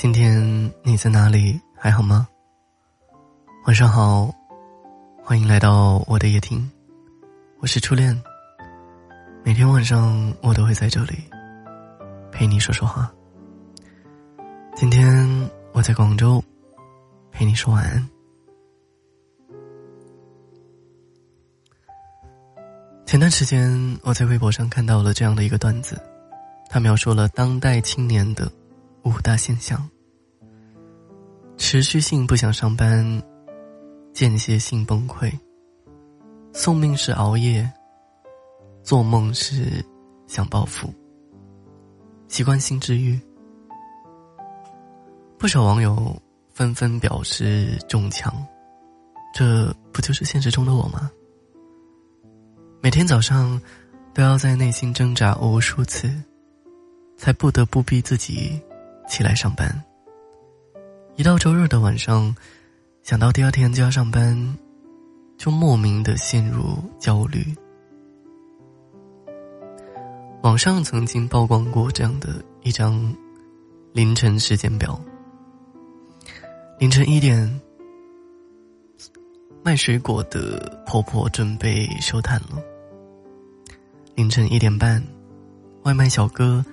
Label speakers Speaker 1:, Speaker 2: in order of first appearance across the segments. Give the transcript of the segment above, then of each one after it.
Speaker 1: 今天你在哪里？还好吗？晚上好，欢迎来到我的夜听，我是初恋。每天晚上我都会在这里陪你说说话。今天我在广州陪你说晚安。前段时间我在微博上看到了这样的一个段子，他描述了当代青年的。五大现象：持续性不想上班，间歇性崩溃，送命是熬夜，做梦是想报复，习惯性治愈。不少网友纷纷表示中枪，这不就是现实中的我吗？每天早上都要在内心挣扎无数次，才不得不逼自己。起来上班。一到周日的晚上，想到第二天就要上班，就莫名的陷入焦虑。网上曾经曝光过这样的一张凌晨时间表：凌晨一点，卖水果的婆婆准备收摊了；凌晨一点半，外卖小哥。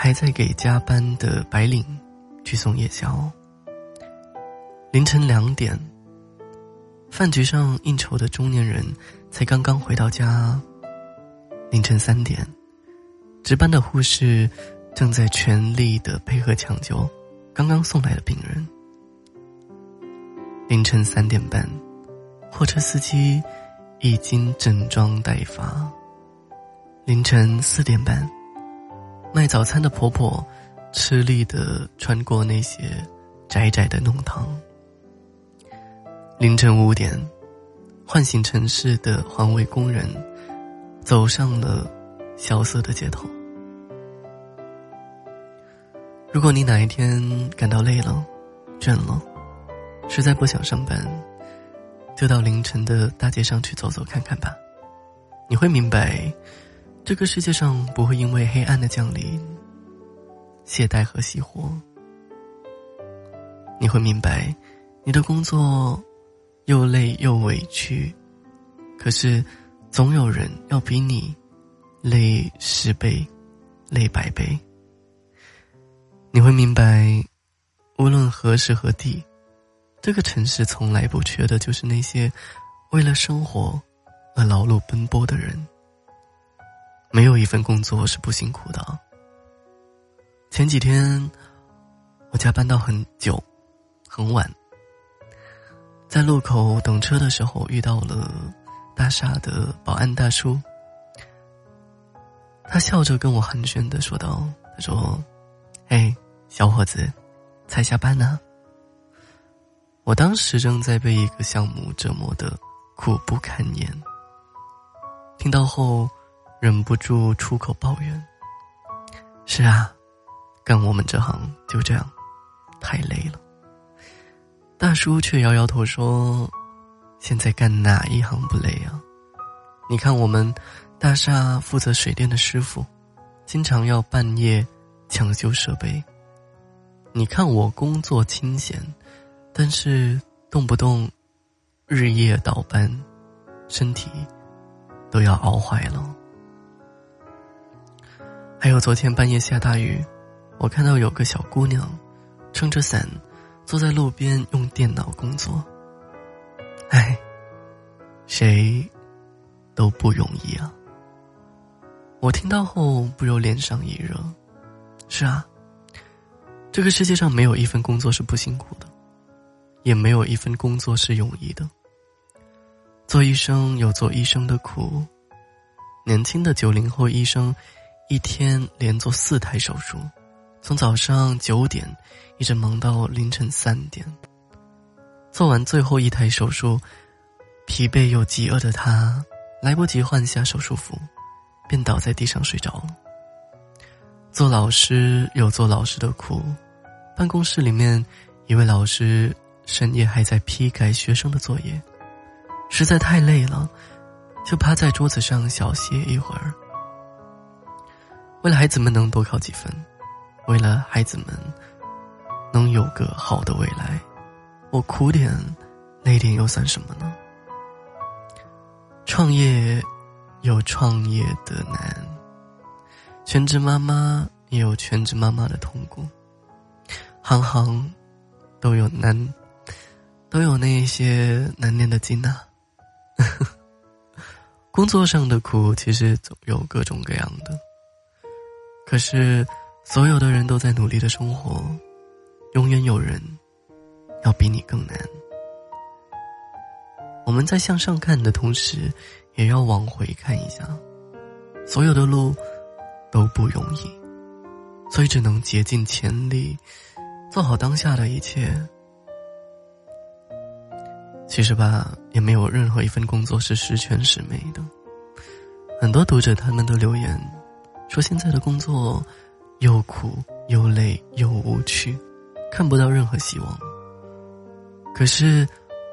Speaker 1: 还在给加班的白领去送夜宵。凌晨两点，饭局上应酬的中年人才刚刚回到家。凌晨三点，值班的护士正在全力的配合抢救刚刚送来的病人。凌晨三点半，货车司机已经整装待发。凌晨四点半。卖早餐的婆婆，吃力的穿过那些窄窄的弄堂。凌晨五点，唤醒城市的环卫工人，走上了萧瑟的街头。如果你哪一天感到累了、倦了，实在不想上班，就到凌晨的大街上去走走看看吧，你会明白。这个世界上不会因为黑暗的降临懈怠和熄火。你会明白，你的工作又累又委屈，可是总有人要比你累十倍、累百倍。你会明白，无论何时何地，这个城市从来不缺的就是那些为了生活而劳碌奔波的人。没有一份工作是不辛苦的。前几天，我加班到很久，很晚，在路口等车的时候遇到了大厦的保安大叔。他笑着跟我寒暄的说道：“他说，哎，小伙子，才下班呢。”我当时正在被一个项目折磨的苦不堪言，听到后。忍不住出口抱怨：“是啊，干我们这行就这样，太累了。”大叔却摇摇头说：“现在干哪一行不累啊？你看我们大厦负责水电的师傅，经常要半夜抢修设备。你看我工作清闲，但是动不动日夜倒班，身体都要熬坏了。”还有昨天半夜下大雨，我看到有个小姑娘，撑着伞，坐在路边用电脑工作。唉，谁都不容易啊！我听到后不由脸上一热。是啊，这个世界上没有一份工作是不辛苦的，也没有一份工作是容易的。做医生有做医生的苦，年轻的九零后医生。一天连做四台手术，从早上九点一直忙到凌晨三点。做完最后一台手术，疲惫又饥饿的他，来不及换下手术服，便倒在地上睡着了。做老师有做老师的苦，办公室里面一位老师深夜还在批改学生的作业，实在太累了，就趴在桌子上小歇一会儿。为了孩子们能多考几分，为了孩子们能有个好的未来，我苦点、累点又算什么呢？创业有创业的难，全职妈妈也有全职妈妈的痛苦，行行都有难，都有那些难念的经啊。工作上的苦其实总有各种各样的，可是所有的人都在努力的生活，永远有人要比你更难。我们在向上看的同时，也要往回看一下，所有的路都不容易，所以只能竭尽全力做好当下的一切。其实吧，也没有任何一份工作是十全十美的。很多读者他们都留言说，现在的工作又苦又累又无趣，看不到任何希望。可是，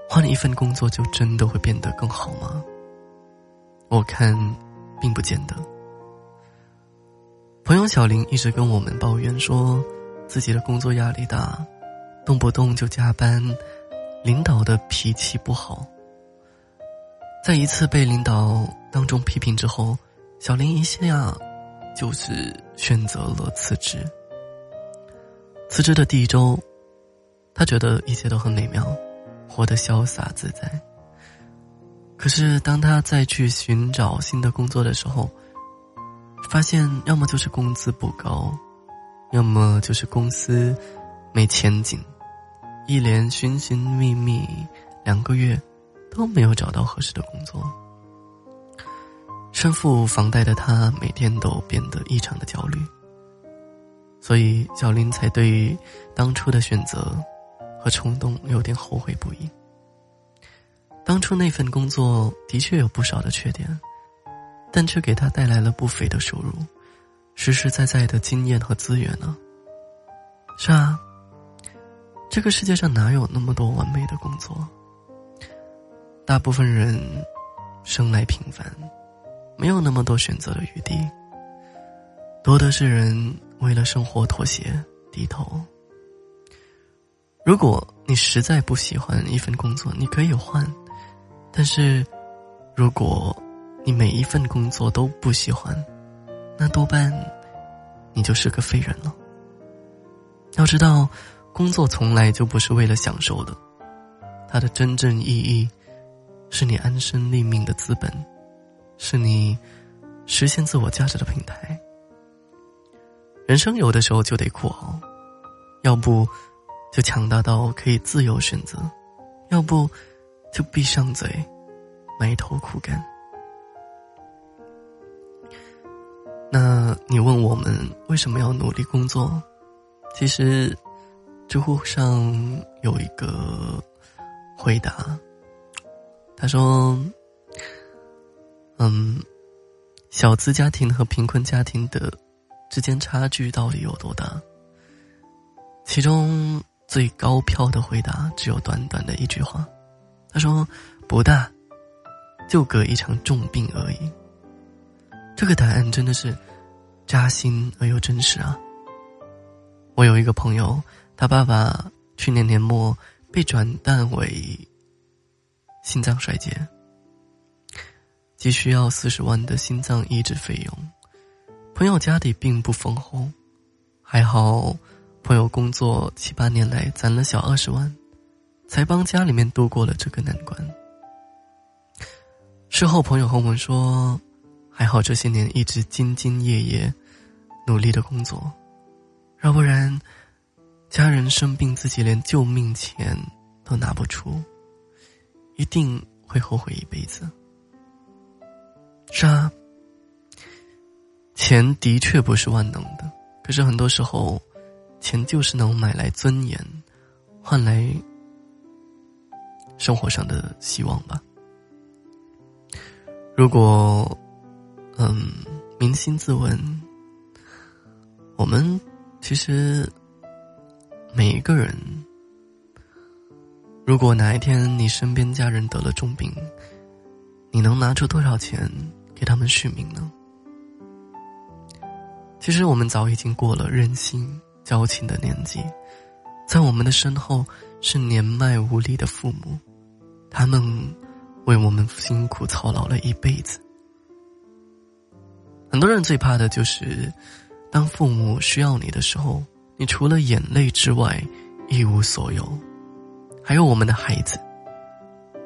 Speaker 1: 换一份工作就真的会变得更好吗？我看，并不见得。朋友小林一直跟我们抱怨说，自己的工作压力大，动不动就加班。领导的脾气不好，在一次被领导当众批评之后，小林一下就是选择了辞职。辞职的第一周，他觉得一切都很美妙，活得潇洒自在。可是当他再去寻找新的工作的时候，发现要么就是工资不高，要么就是公司没前景。一连寻寻觅觅两个月，都没有找到合适的工作。身负房贷的他，每天都变得异常的焦虑。所以小林才对于当初的选择和冲动有点后悔不已。当初那份工作的确有不少的缺点，但却给他带来了不菲的收入，实实在在的经验和资源呢。是啊。这个世界上哪有那么多完美的工作？大部分人生来平凡，没有那么多选择的余地。多的是人为了生活妥协低头。如果你实在不喜欢一份工作，你可以换；但是，如果你每一份工作都不喜欢，那多半你就是个废人了。要知道。工作从来就不是为了享受的，它的真正意义，是你安身立命的资本，是你实现自我价值的平台。人生有的时候就得苦熬，要不就强大到可以自由选择，要不就闭上嘴，埋头苦干。那你问我们为什么要努力工作？其实。知乎上有一个回答，他说：“嗯，小资家庭和贫困家庭的之间差距到底有多大？”其中最高票的回答只有短短的一句话，他说：“不大，就隔一场重病而已。”这个答案真的是扎心而又真实啊！我有一个朋友。他爸爸去年年末被转淡为心脏衰竭，急需要四十万的心脏移植费用。朋友家里并不丰厚，还好朋友工作七八年来攒了小二十万，才帮家里面度过了这个难关。事后朋友和我们说，还好这些年一直兢兢业业努力的工作，要不然。家人生病，自己连救命钱都拿不出，一定会后悔一辈子。是啊，钱的确不是万能的，可是很多时候，钱就是能买来尊严，换来生活上的希望吧。如果，嗯，扪心自问，我们其实。每一个人，如果哪一天你身边家人得了重病，你能拿出多少钱给他们续命呢？其实我们早已经过了任性矫情的年纪，在我们的身后是年迈无力的父母，他们为我们辛苦操劳了一辈子。很多人最怕的就是，当父母需要你的时候，你除了眼泪之外一无所有。还有我们的孩子，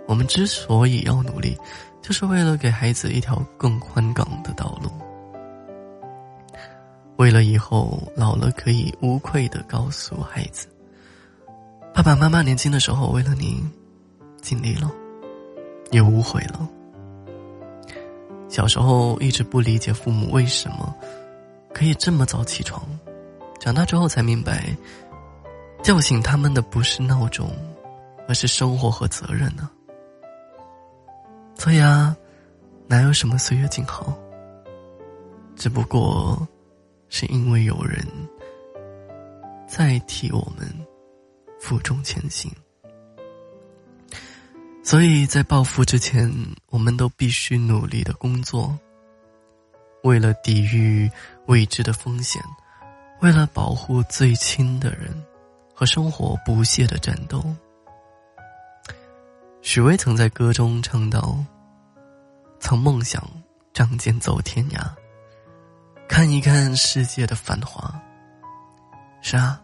Speaker 1: 我们之所以要努力，就是为了给孩子一条更宽广的道路。为了以后老了可以无愧的告诉孩子，爸爸妈妈年轻的时候为了你尽力了，也无悔了。小时候一直不理解父母为什么可以这么早起床，长大之后才明白，叫醒他们的不是闹钟，而是生活和责任呢。所以啊，哪有什么岁月静好，只不过。是因为有人在替我们负重前行，所以在暴富之前，我们都必须努力的工作，为了抵御未知的风险，为了保护最亲的人和生活不懈的战斗。许巍曾在歌中唱道：“曾梦想仗剑走天涯。”看一看世界的繁华。是啊，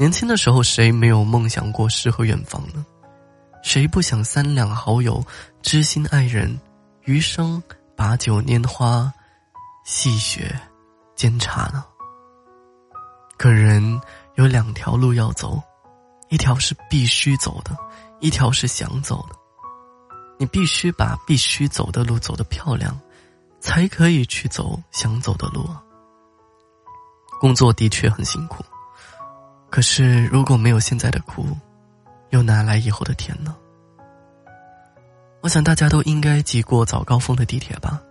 Speaker 1: 年轻的时候谁没有梦想过诗和远方呢？谁不想三两好友、知心爱人，余生把酒拈花，细雪煎茶呢？可人有两条路要走，一条是必须走的，一条是想走的。你必须把必须走的路走得漂亮。才可以去走想走的路啊。工作的确很辛苦，可是如果没有现在的苦，又哪来以后的甜呢？我想大家都应该挤过早高峰的地铁吧。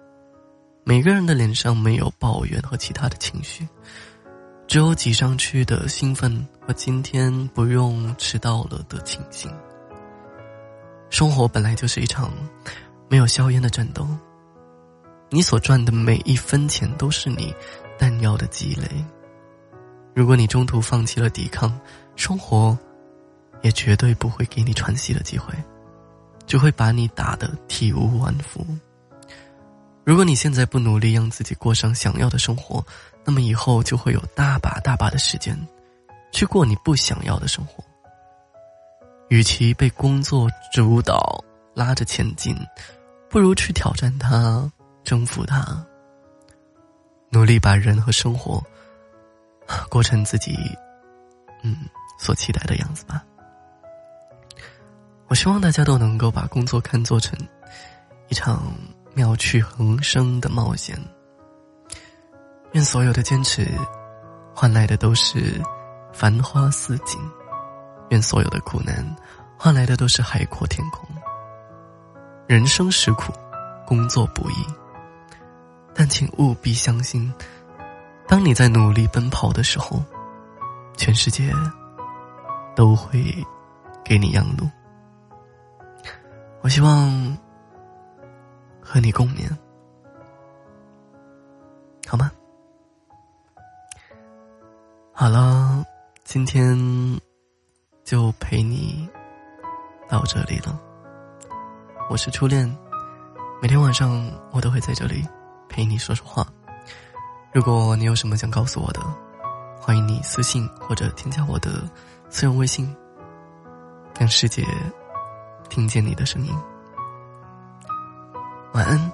Speaker 1: 每个人的脸上没有抱怨和其他的情绪，只有挤上去的兴奋和今天不用迟到了的庆幸。生活本来就是一场没有硝烟的战斗。你所赚的每一分钱都是你弹药的积累。如果你中途放弃了抵抗，生活也绝对不会给你喘息的机会，只会把你打得体无完肤。如果你现在不努力让自己过上想要的生活，那么以后就会有大把大把的时间去过你不想要的生活。与其被工作主导拉着前进，不如去挑战它。征服它，努力把人和生活过成自己嗯所期待的样子吧。我希望大家都能够把工作看作成一场妙趣横生的冒险。愿所有的坚持换来的都是繁花似锦，愿所有的苦难换来的都是海阔天空。人生实苦，工作不易。但请务必相信，当你在努力奔跑的时候，全世界都会给你让路。我希望和你共勉，好吗？好了，今天就陪你到这里了。我是初恋，每天晚上我都会在这里。陪你说说话。如果你有什么想告诉我的，欢迎你私信或者添加我的私人微信，让师姐听见你的声音。晚安，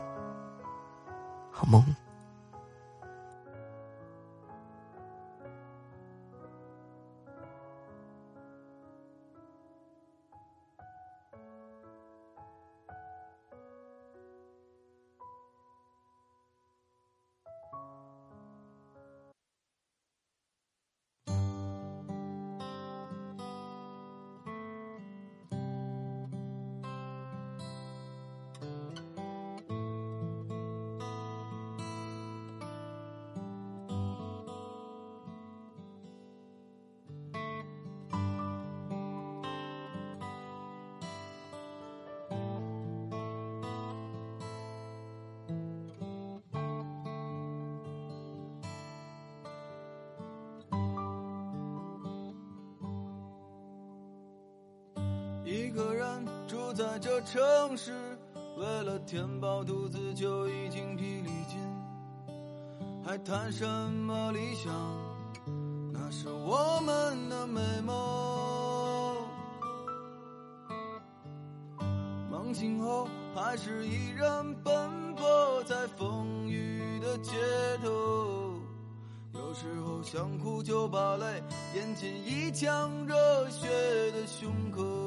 Speaker 2: 一个人住在这城市，为了填饱肚子就已经疲力尽，还谈什么理想？那是我们的美梦。梦醒后，还是依然奔波在风雨的街头。有时候想哭就把泪咽进一腔热血的胸口。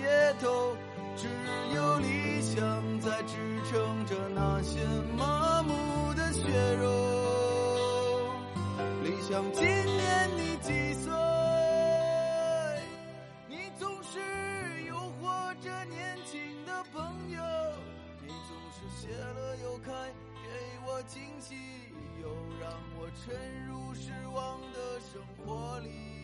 Speaker 2: 街头，只有理想在支撑着那些麻木的血肉。理想今年你几岁？你总是诱惑着年轻的朋友，你总是谢了又开，给我惊喜，又让我沉入失望的生活里。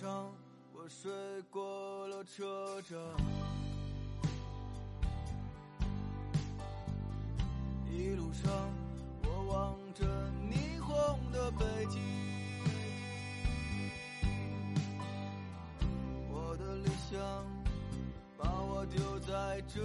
Speaker 2: 上，我睡过了车站，一路上我望着霓虹的北京，我的理想把我丢在这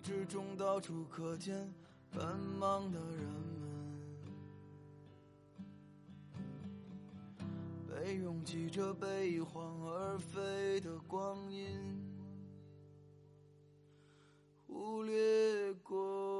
Speaker 2: 之中到处可见奔忙的人们，被拥挤着被一晃而飞的光阴忽略过。